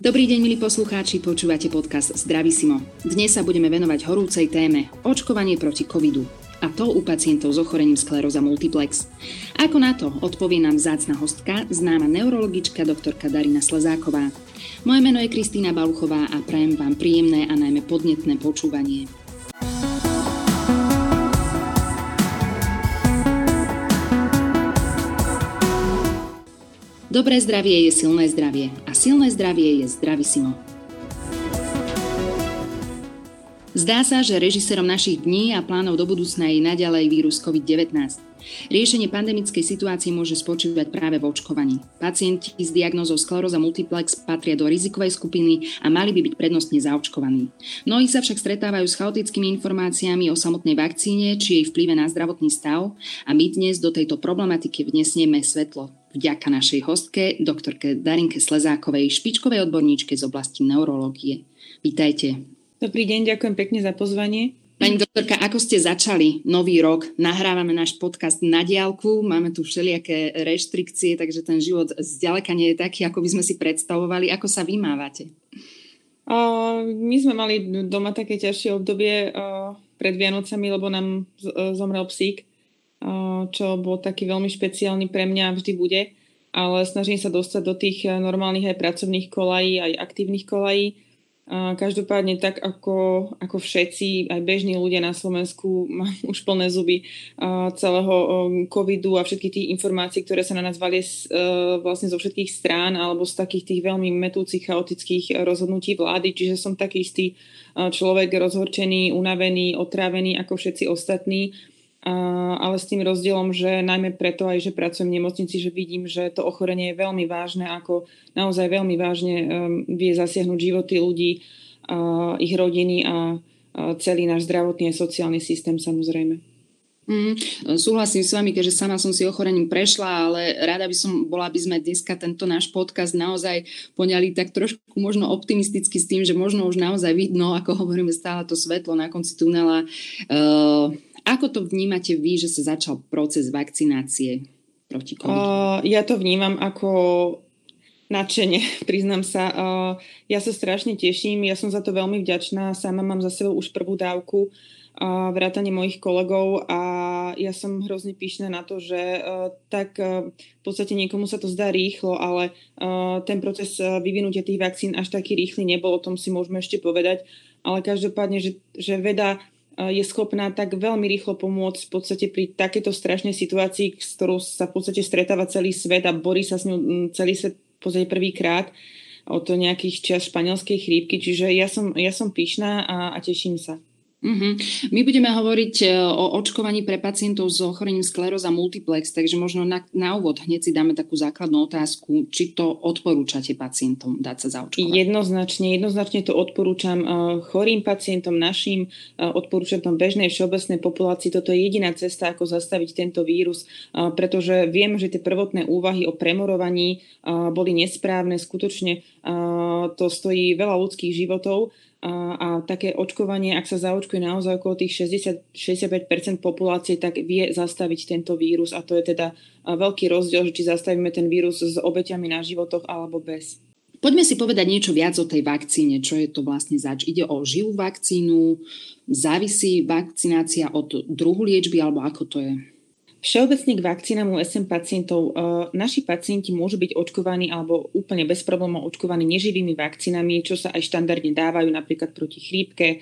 Dobrý deň, milí poslucháči, počúvate podcast Zdravisimo. Dnes sa budeme venovať horúcej téme očkovanie proti covidu a to u pacientov s ochorením skleróza multiplex. Ako na to odpovie nám zácna hostka, známa neurologička doktorka Darina Slezáková. Moje meno je Kristýna Baluchová a prajem vám príjemné a najmä podnetné počúvanie. Dobré zdravie je silné zdravie a silné zdravie je zdravisimo. Zdá sa, že režisérom našich dní a plánov do budúcna je naďalej vírus COVID-19. Riešenie pandemickej situácie môže spočívať práve v očkovaní. Pacienti s diagnózou skleróza multiplex patria do rizikovej skupiny a mali by byť prednostne zaočkovaní. Mnohí sa však stretávajú s chaotickými informáciami o samotnej vakcíne či jej vplyve na zdravotný stav a my dnes do tejto problematiky vnesieme svetlo vďaka našej hostke, doktorke Darinke Slezákovej, špičkovej odborníčke z oblasti neurológie. Vítajte. Dobrý deň, ďakujem pekne za pozvanie. Pani doktorka, ako ste začali nový rok? Nahrávame náš podcast na diálku, máme tu všelijaké reštrikcie, takže ten život zďaleka nie je taký, ako by sme si predstavovali. Ako sa vymávate? My sme mali doma také ťažšie obdobie pred Vianocami, lebo nám zomrel psík čo bol taký veľmi špeciálny pre mňa vždy bude, ale snažím sa dostať do tých eh, normálnych aj pracovných kolají, aj aktívnych kolají. Každopádne tak ako, ako všetci, aj bežní ľudia na Slovensku, mám už plné zuby celého covidu a všetkých tých informácií, ktoré sa na nás valie eh, vlastne zo všetkých strán alebo z takých tých veľmi metúcich, chaotických rozhodnutí vlády. Čiže som taký istý eh, človek rozhorčený, unavený, otrávený ako všetci ostatní ale s tým rozdielom, že najmä preto aj, že pracujem v nemocnici, že vidím, že to ochorenie je veľmi vážne, ako naozaj veľmi vážne um, vie zasiahnuť životy ľudí, ich rodiny a celý náš zdravotný a sociálny systém samozrejme. Mm, súhlasím s vami, keďže sama som si ochorením prešla, ale rada by som bola, aby sme dneska tento náš podcast naozaj poňali tak trošku možno optimisticky s tým, že možno už naozaj vidno, ako hovoríme stále to svetlo na konci tunela. Uh, ako to vnímate vy, že sa začal proces vakcinácie proti covidu? Uh, ja to vnímam ako nadšenie, priznám sa. Uh, ja sa strašne teším, ja som za to veľmi vďačná, sama mám za sebou už prvú dávku, uh, mojich kolegov a ja som hrozne pyšná na to, že tak v podstate niekomu sa to zdá rýchlo, ale ten proces vyvinutia tých vakcín až taký rýchly nebol, o tom si môžeme ešte povedať, ale každopádne, že, že veda je schopná tak veľmi rýchlo pomôcť v podstate pri takéto strašnej situácii, s ktorou sa v podstate stretáva celý svet a borí sa s ňou celý svet v podstate prvýkrát od nejakých čas španielskej chrípky. Čiže ja som, ja som pyšná a, a teším sa. Uh-huh. My budeme hovoriť e, o očkovaní pre pacientov s ochorením skleróza multiplex, takže možno na, na úvod hneď si dáme takú základnú otázku, či to odporúčate pacientom dať sa zaočkovať. Jednoznačne, jednoznačne to odporúčam e, chorým pacientom, našim, e, odporúčam bežnej všeobecnej populácii. Toto je jediná cesta, ako zastaviť tento vírus, pretože viem, že tie prvotné úvahy o premorovaní boli nesprávne, skutočne to stojí veľa ľudských životov a, a také očkovanie, ak sa zaočkuje naozaj okolo tých 60-65% populácie, tak vie zastaviť tento vírus a to je teda veľký rozdiel, že či zastavíme ten vírus s obeťami na životoch alebo bez. Poďme si povedať niečo viac o tej vakcíne. Čo je to vlastne zač? Ide o živú vakcínu? Závisí vakcinácia od druhu liečby alebo ako to je? Všeobecne k vakcínam u SM pacientov. E, naši pacienti môžu byť očkovaní alebo úplne bez problémov očkovaní neživými vakcínami, čo sa aj štandardne dávajú napríklad proti chrípke, e,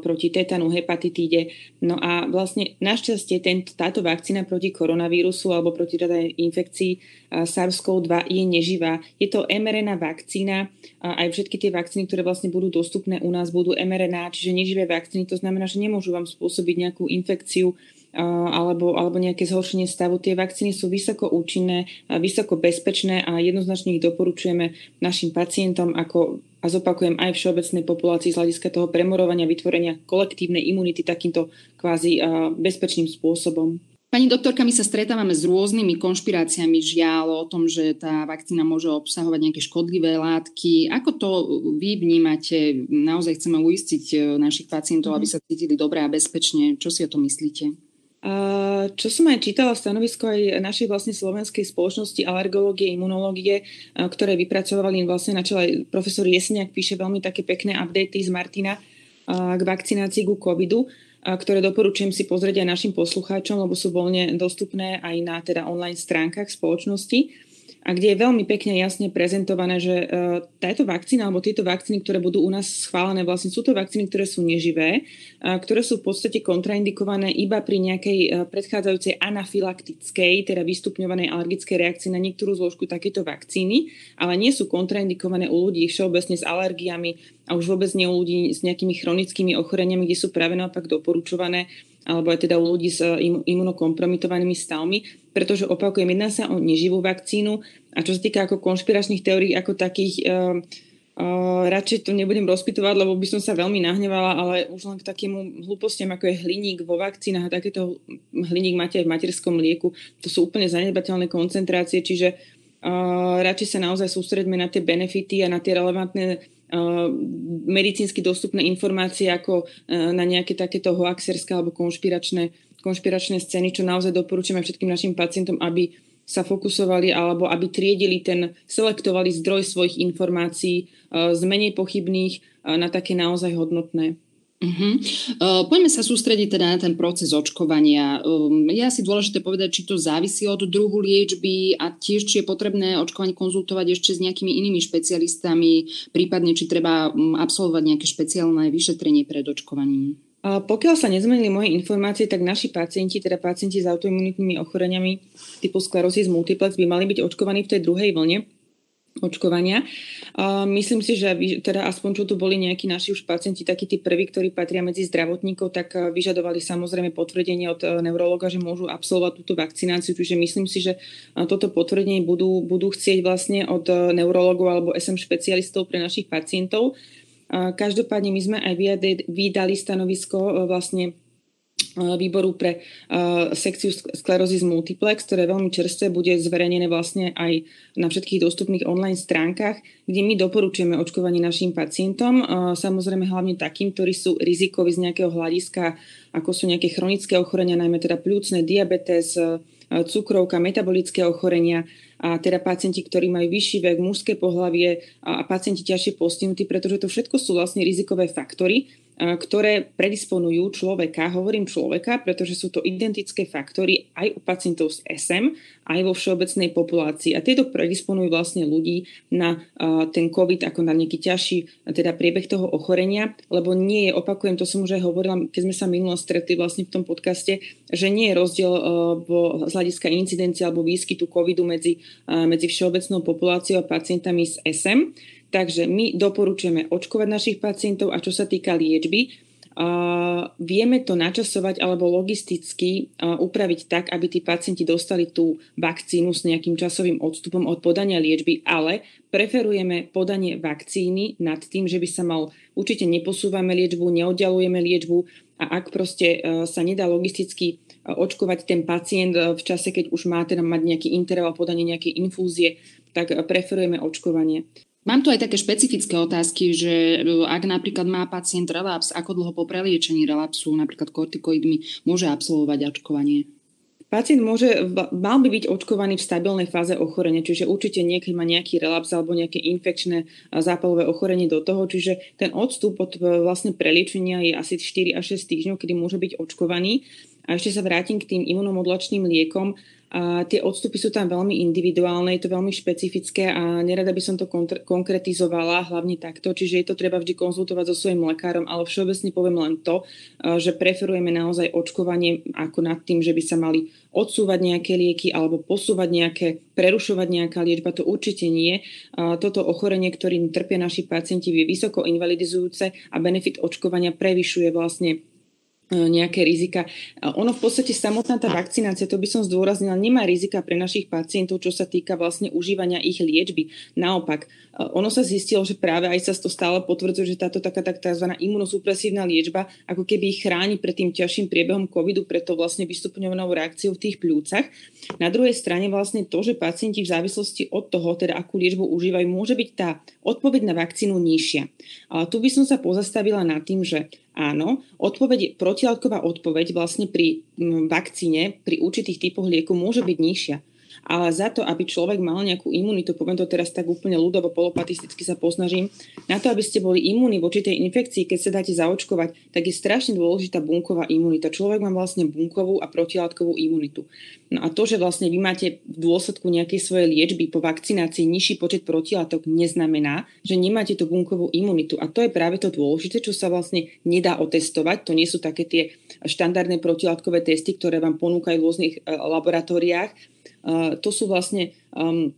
proti tetanu, hepatitíde. No a vlastne našťastie tento, táto vakcína proti koronavírusu alebo proti teda infekcii SARS-CoV-2 je neživá. Je to mRNA vakcína, aj všetky tie vakcíny, ktoré vlastne budú dostupné u nás, budú mRNA, čiže neživé vakcíny. To znamená, že nemôžu vám spôsobiť nejakú infekciu alebo, alebo nejaké zhoršenie stavu. Tie vakcíny sú vysoko účinné, vysoko bezpečné a jednoznačne ich doporučujeme našim pacientom ako a zopakujem aj všeobecnej populácii z hľadiska toho premorovania, vytvorenia kolektívnej imunity takýmto kvázi bezpečným spôsobom. Pani doktorka, my sa stretávame s rôznymi konšpiráciami žiaľ o tom, že tá vakcína môže obsahovať nejaké škodlivé látky. Ako to vy vnímate? Naozaj chceme uistiť e, našich pacientov, aby mhm. sa cítili dobre a bezpečne. Čo si o to myslíte? Čo som aj čítala stanovisko aj našej vlastne slovenskej spoločnosti alergológie, imunológie, ktoré vypracovali vlastne na čele profesor Jeseniak píše veľmi také pekné updaty z Martina k vakcinácii ku covidu, ktoré doporučujem si pozrieť aj našim poslucháčom, lebo sú voľne dostupné aj na teda online stránkach spoločnosti a kde je veľmi pekne jasne prezentované, že e, táto vakcína alebo tieto vakcíny, ktoré budú u nás schválené, vlastne sú to vakcíny, ktoré sú neživé, ktoré sú v podstate kontraindikované iba pri nejakej e, predchádzajúcej anafylaktickej, teda vystupňovanej alergickej reakcii na niektorú zložku takéto vakcíny, ale nie sú kontraindikované u ľudí všeobecne s alergiami a už vôbec nie u ľudí s nejakými chronickými ochoreniami, kde sú práve naopak doporučované alebo aj teda u ľudí s e, imunokompromitovanými stavmi, pretože opakujem, jedná sa o neživú vakcínu. A čo sa týka ako konšpiračných teórií ako takých, uh, radšej to nebudem rozpitovať, lebo by som sa veľmi nahnevala, ale už len k takému hlúpostiam, ako je hliník vo vakcínach a takéto hliník máte aj v materskom lieku, to sú úplne zanedbateľné koncentrácie, čiže uh, radšej sa naozaj sústredme na tie benefity a na tie relevantné Eh, medicínsky dostupné informácie ako eh, na nejaké takéto hoaxerské alebo konšpiračné, konšpiračné scény, čo naozaj doporučujeme všetkým našim pacientom, aby sa fokusovali alebo aby triedili ten, selektovali zdroj svojich informácií eh, z menej pochybných na také naozaj hodnotné. Uh-huh. Uh, poďme sa sústrediť teda na ten proces očkovania. Je asi dôležité povedať, či to závisí od druhu liečby a tiež, či je potrebné očkovanie konzultovať ešte s nejakými inými špecialistami, prípadne, či treba absolvovať nejaké špeciálne vyšetrenie pred očkovaním. Pokiaľ sa nezmenili moje informácie, tak naši pacienti, teda pacienti s autoimunitnými ochoreniami typu sklerosis multiplex by mali byť očkovaní v tej druhej vlne očkovania. Myslím si, že teda aspoň čo tu boli nejakí naši už pacienti, takí tí prví, ktorí patria medzi zdravotníkov, tak uh, vyžadovali samozrejme potvrdenie od uh, neurologa, že môžu absolvovať túto vakcináciu. Čiže myslím si, že uh, toto potvrdenie budú, budú chcieť vlastne od neurologov alebo SM špecialistov pre našich pacientov. Každopádne my sme aj vydali stanovisko vlastne výboru pre uh, sekciu sklerozis multiplex, ktoré veľmi čerstvé, bude zverejnené vlastne aj na všetkých dostupných online stránkach, kde my doporučujeme očkovanie našim pacientom, uh, samozrejme hlavne takým, ktorí sú rizikoví z nejakého hľadiska, ako sú nejaké chronické ochorenia, najmä teda pľúcne, diabetes, cukrovka, metabolické ochorenia a teda pacienti, ktorí majú vyšší vek, mužské pohlavie a pacienti ťažšie postihnutí, pretože to všetko sú vlastne rizikové faktory, ktoré predisponujú človeka, hovorím človeka, pretože sú to identické faktory aj u pacientov s SM, aj vo všeobecnej populácii. A tieto predisponujú vlastne ľudí na ten COVID ako na nejaký ťažší teda priebeh toho ochorenia, lebo nie je, opakujem, to som už aj hovorila, keď sme sa minulo stretli vlastne v tom podcaste, že nie je rozdiel vo, z hľadiska incidencie alebo výskytu COVIDu medzi, medzi všeobecnou populáciou a pacientami s SM. Takže my doporučujeme očkovať našich pacientov a čo sa týka liečby, uh, vieme to načasovať alebo logisticky uh, upraviť tak, aby tí pacienti dostali tú vakcínu s nejakým časovým odstupom od podania liečby, ale preferujeme podanie vakcíny nad tým, že by sa mal, určite neposúvame liečbu, neoddialujeme liečbu a ak proste uh, sa nedá logisticky očkovať ten pacient v čase, keď už má teda mať nejaký interval podanie nejakej infúzie, tak preferujeme očkovanie. Mám tu aj také špecifické otázky, že e, ak napríklad má pacient relaps, ako dlho po preliečení relapsu, napríklad kortikoidmi, môže absolvovať očkovanie? Pacient môže, mal by byť očkovaný v stabilnej fáze ochorenia, čiže určite niekedy má nejaký relaps alebo nejaké infekčné zápalové ochorenie do toho, čiže ten odstup od e, vlastne preliečenia je asi 4 až 6 týždňov, kedy môže byť očkovaný. A ešte sa vrátim k tým imunomodulačným liekom. A tie odstupy sú tam veľmi individuálne, je to veľmi špecifické a nerada by som to konkretizovala, hlavne takto, čiže je to treba vždy konzultovať so svojím lekárom, ale všeobecne poviem len to, že preferujeme naozaj očkovanie ako nad tým, že by sa mali odsúvať nejaké lieky alebo posúvať nejaké, prerušovať nejaká liečba, to určite nie. Toto ochorenie, ktorým trpia naši pacienti, je vysoko invalidizujúce a benefit očkovania prevyšuje vlastne nejaké rizika. Ono v podstate samotná tá vakcinácia, to by som zdôraznila, nemá rizika pre našich pacientov, čo sa týka vlastne užívania ich liečby. Naopak, e, ono sa zistilo, že práve aj sa to stále potvrdzuje, že táto taká tak tzv. imunosupresívna liečba ako keby ich chráni pred tým ťažším priebehom covidu, preto vlastne vystupňovanou reakciou v tých pľúcach. Na druhej strane vlastne to, že pacienti v závislosti od toho, teda akú liečbu užívajú, môže byť tá odpoveď na vakcínu nižšia. Ale tu by som sa pozastavila nad tým, že Áno, odpoveď, protilátková odpoveď vlastne pri vakcíne, pri určitých typoch lieku môže byť nižšia ale za to, aby človek mal nejakú imunitu, poviem to teraz tak úplne ľudovo, polopatisticky sa posnažím, na to, aby ste boli imúni voči tej infekcii, keď sa dáte zaočkovať, tak je strašne dôležitá bunková imunita. Človek má vlastne bunkovú a protilátkovú imunitu. No a to, že vlastne vy máte v dôsledku nejakej svojej liečby po vakcinácii nižší počet protilátok, neznamená, že nemáte tú bunkovú imunitu. A to je práve to dôležité, čo sa vlastne nedá otestovať. To nie sú také tie štandardné protilátkové testy, ktoré vám ponúkajú v rôznych e, laboratóriách, to sú vlastne um,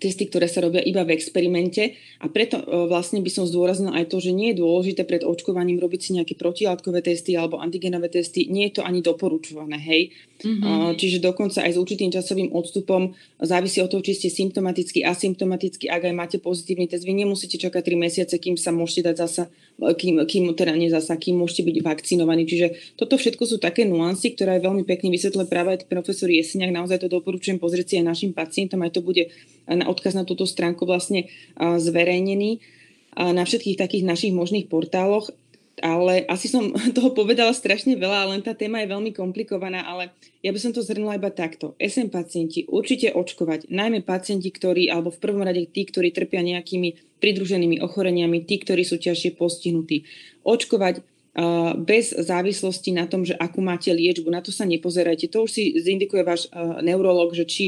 testy, ktoré sa robia iba v experimente a preto uh, vlastne by som zdôraznila aj to, že nie je dôležité pred očkovaním robiť si nejaké protilátkové testy alebo antigenové testy. Nie je to ani doporučované, hej. Mm-hmm. Čiže dokonca aj s určitým časovým odstupom závisí od toho, či ste symptomaticky, asymptomaticky, ak aj máte pozitívny test. Vy nemusíte čakať 3 mesiace, kým sa môžete dať zasa, kým, kým teda nie zasa, kým môžete byť vakcinovaní. Čiže toto všetko sú také nuancy, ktoré aj veľmi pekne vysvetlil práve profesor Jeseniak. Naozaj to doporučujem pozrieť si aj našim pacientom. Aj to bude na odkaz na túto stránku vlastne zverejnený na všetkých takých našich možných portáloch ale asi som toho povedala strašne veľa, len tá téma je veľmi komplikovaná, ale ja by som to zhrnula iba takto. SM pacienti určite očkovať, najmä pacienti, ktorí, alebo v prvom rade tí, ktorí trpia nejakými pridruženými ochoreniami, tí, ktorí sú ťažšie postihnutí. Očkovať bez závislosti na tom, že akú máte liečbu, na to sa nepozerajte. To už si zindikuje váš neurolog, že či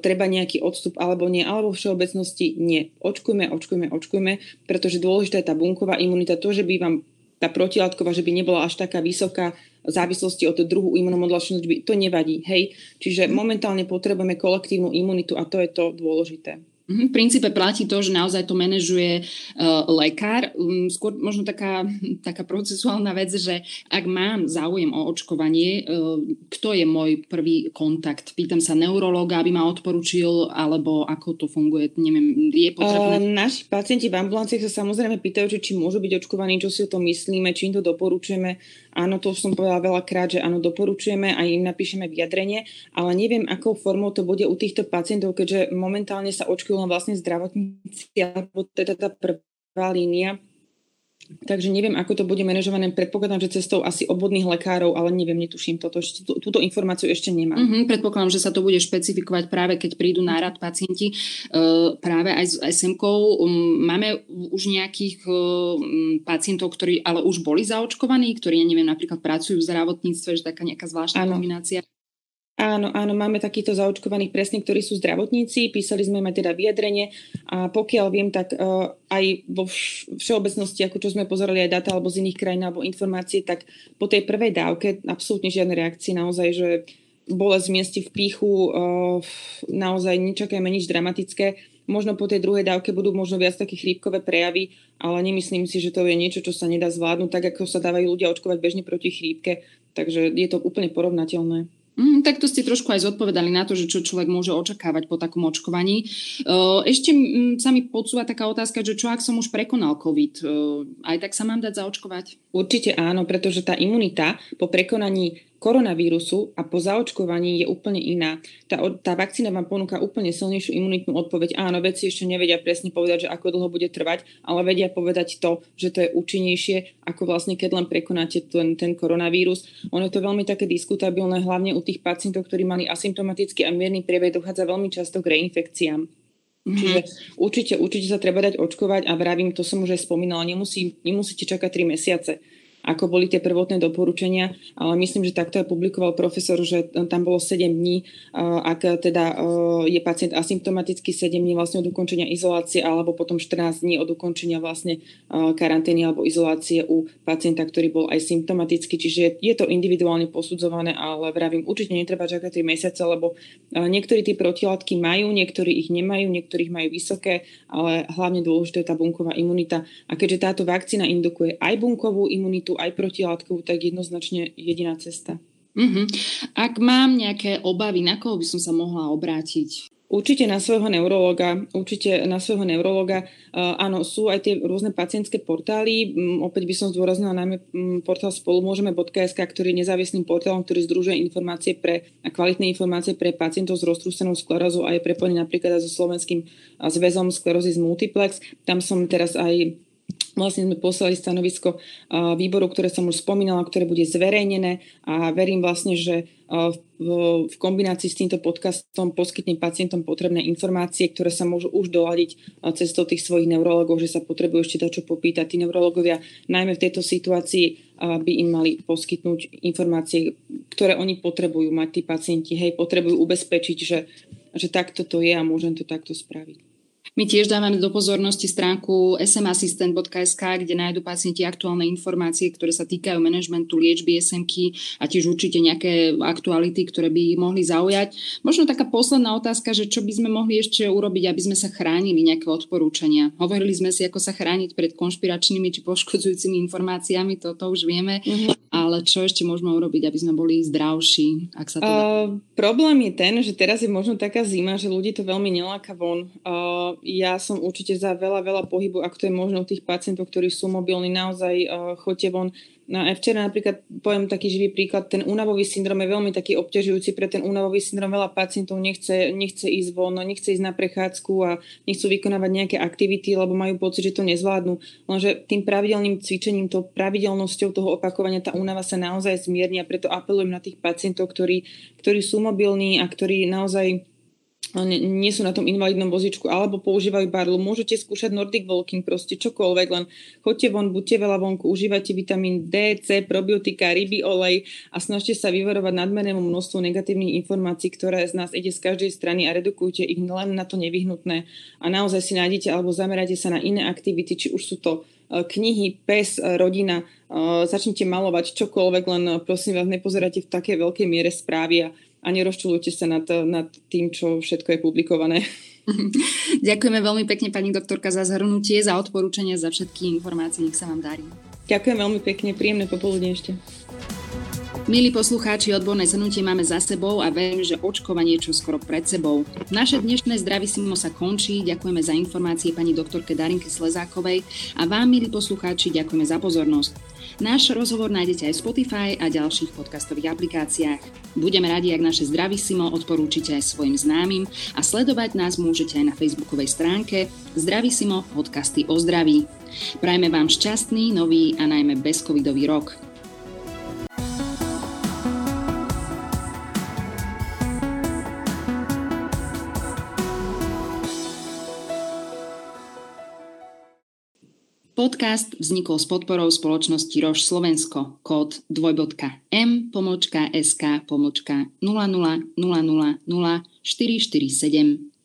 treba nejaký odstup alebo nie, alebo všeobecnosti nie. Očkujme, očkujme, očkujme, pretože dôležitá je tá bunková imunita. To, že by vám tá protilátková, že by nebola až taká vysoká v závislosti od druhu imunomodulačnosti, by to nevadí. Hej? Čiže momentálne potrebujeme kolektívnu imunitu a to je to dôležité. Mhm, v princípe platí to, že naozaj to manažuje uh, lekár. Um, skôr možno taká, taká procesuálna vec, že ak mám záujem o očkovanie, uh, kto je môj prvý kontakt? Pýtam sa neurologa, aby ma odporučil, alebo ako to funguje? Neviem, je potrebné... Uh, naši pacienti v ambulanciách sa samozrejme pýtajú, či môžu byť očkovaní, čo si o tom myslíme, či im to doporučujeme. Áno, to už som povedala veľakrát, že áno, doporučujeme a im napíšeme vyjadrenie, ale neviem, akou formou to bude u týchto pacientov, keďže momentálne sa očkujú len vlastne zdravotníci, alebo teda tá prvá línia. Takže neviem, ako to bude manažované. Predpokladám, že cestou asi obvodných lekárov, ale neviem, netuším toto. Tú, túto informáciu ešte nemám. Mm-hmm, predpokladám, že sa to bude špecifikovať práve keď prídu na rad pacienti uh, práve aj s SM-kou. Um, máme už nejakých uh, pacientov, ktorí ale už boli zaočkovaní, ktorí, ja neviem, napríklad pracujú v zdravotníctve, že taká nejaká zvláštna ano. kombinácia. Áno, áno, máme takýchto zaočkovaných presne, ktorí sú zdravotníci, písali sme aj teda vyjadrenie a pokiaľ viem, tak uh, aj vo všeobecnosti, ako čo sme pozerali aj data alebo z iných krajín alebo informácie, tak po tej prvej dávke absolútne žiadne reakcie, naozaj, že bolesť v mieste v píchu, uh, naozaj nečakajme nič dramatické. Možno po tej druhej dávke budú možno viac také chrípkové prejavy, ale nemyslím si, že to je niečo, čo sa nedá zvládnuť, tak ako sa dávajú ľudia očkovať bežne proti chrípke. Takže je to úplne porovnateľné. Mm, tak to ste trošku aj zodpovedali na to, že čo človek môže očakávať po takom očkovaní. Ešte sa mi podsúva taká otázka, že čo ak som už prekonal COVID, aj tak sa mám dať zaočkovať? Určite áno, pretože tá imunita po prekonaní koronavírusu a po zaočkovaní je úplne iná. Tá, tá vakcína vám ponúka úplne silnejšiu imunitnú odpoveď. Áno, vedci ešte nevedia presne povedať, že ako dlho bude trvať, ale vedia povedať to, že to je účinnejšie, ako vlastne keď len prekonáte ten, ten koronavírus. Ono je to veľmi také diskutabilné, hlavne u tých pacientov, ktorí mali asymptomatický a mierny priebeh, dochádza veľmi často k reinfekciám. Mm-hmm. Čiže určite, určite sa treba dať očkovať a vravím, to som už aj spomínala, nemusí, nemusíte čakať 3 mesiace ako boli tie prvotné doporučenia, ale myslím, že takto aj publikoval profesor, že tam bolo 7 dní, ak teda je pacient asymptomaticky 7 dní vlastne od ukončenia izolácie alebo potom 14 dní od ukončenia vlastne karantény alebo izolácie u pacienta, ktorý bol aj symptomatický. Čiže je to individuálne posudzované, ale vravím, určite netreba čakať 3 mesiace, lebo niektorí tie protilátky majú, niektorí ich nemajú, niektorých majú vysoké, ale hlavne dôležité je tá bunková imunita. A keďže táto vakcína indukuje aj bunkovú imunitu, aj protilátkovú, tak jednoznačne jediná cesta. Uh-huh. Ak mám nejaké obavy, na koho by som sa mohla obrátiť? Určite na svojho neurologa, určite na svojho neurologa. Uh, áno, sú aj tie rôzne pacientské portály. Um, opäť by som zdôraznila najmä um, portál spolumôžeme.sk, ktorý je nezávislým portálom, ktorý združuje informácie pre, a kvalitné informácie pre pacientov s roztrúsenou sklerózou a je prepojený napríklad aj so Slovenským zväzom sklerózy multiplex. Tam som teraz aj Vlastne sme poslali stanovisko výboru, ktoré som už spomínala, ktoré bude zverejnené a verím vlastne, že v, kombinácii s týmto podcastom poskytne pacientom potrebné informácie, ktoré sa môžu už doľadiť cestou tých svojich neurologov, že sa potrebujú ešte dať čo popýtať. Tí neurologovia najmä v tejto situácii by im mali poskytnúť informácie, ktoré oni potrebujú mať tí pacienti. Hej, potrebujú ubezpečiť, že, že takto to je a môžem to takto spraviť. My tiež dávame do pozornosti stránku smassistent.sk, kde nájdu pacienti aktuálne informácie, ktoré sa týkajú manažmentu liečby SMK a tiež určite nejaké aktuality, ktoré by ich mohli zaujať. Možno taká posledná otázka, že čo by sme mohli ešte urobiť, aby sme sa chránili nejaké odporúčania. Hovorili sme si, ako sa chrániť pred konšpiračnými či poškodzujúcimi informáciami, to, to už vieme, mm-hmm. ale čo ešte môžeme urobiť, aby sme boli zdravší, ak sa to dá? Uh, problém je ten, že teraz je možno taká zima, že ľudí to veľmi neláka von. Uh, ja som určite za veľa, veľa pohybu, ak to je možno tých pacientov, ktorí sú mobilní, naozaj uh, choďte von. No a včera napríklad, poviem taký živý príklad, ten únavový syndrom je veľmi taký obťažujúci pre ten únavový syndrom. Veľa pacientov nechce, nechce ísť von, no, nechce ísť na prechádzku a nechcú vykonávať nejaké aktivity, lebo majú pocit, že to nezvládnu. Lenže tým pravidelným cvičením, tou pravidelnosťou toho opakovania tá únava sa naozaj zmierni a preto apelujem na tých pacientov, ktorí, ktorí sú mobilní a ktorí naozaj nie sú na tom invalidnom vozičku alebo používajú barlu, môžete skúšať Nordic Walking, proste čokoľvek, len choďte von, buďte veľa vonku, užívajte vitamín D, C, probiotika, ryby, olej a snažte sa vyvarovať nadmernému množstvu negatívnych informácií, ktoré z nás ide z každej strany a redukujte ich len na to nevyhnutné. A naozaj si nájdete alebo zamerajte sa na iné aktivity, či už sú to e, knihy, pes, e, rodina, e, začnite malovať čokoľvek, len prosím vás, nepozerajte v takej veľkej miere správy a a nerozčulujte sa nad, nad tým, čo všetko je publikované. Ďakujeme veľmi pekne pani doktorka za zhrnutie, za odporúčania, za všetky informácie. Nech sa vám darí. Ďakujem veľmi pekne, príjemné popoludne ešte. Milí poslucháči, odborné zhrnutie máme za sebou a verím, že očkovanie čo skoro pred sebou. Naše dnešné Zdravisimo sa končí. Ďakujeme za informácie pani doktorke Darinke Slezákovej a vám, milí poslucháči, ďakujeme za pozornosť. Náš rozhovor nájdete aj v Spotify a ďalších podcastových aplikáciách. Budeme radi, ak naše Zdravisimo odporúčite aj svojim známym a sledovať nás môžete aj na facebookovej stránke Zdravisimo podcasty o zdraví. Prajme vám šťastný, nový a najmä bezcovidový rok. Podcast vznikol s podporou spoločnosti Roš Slovensko. Kód dvojbodka M pomočka SK pomočka 00 447.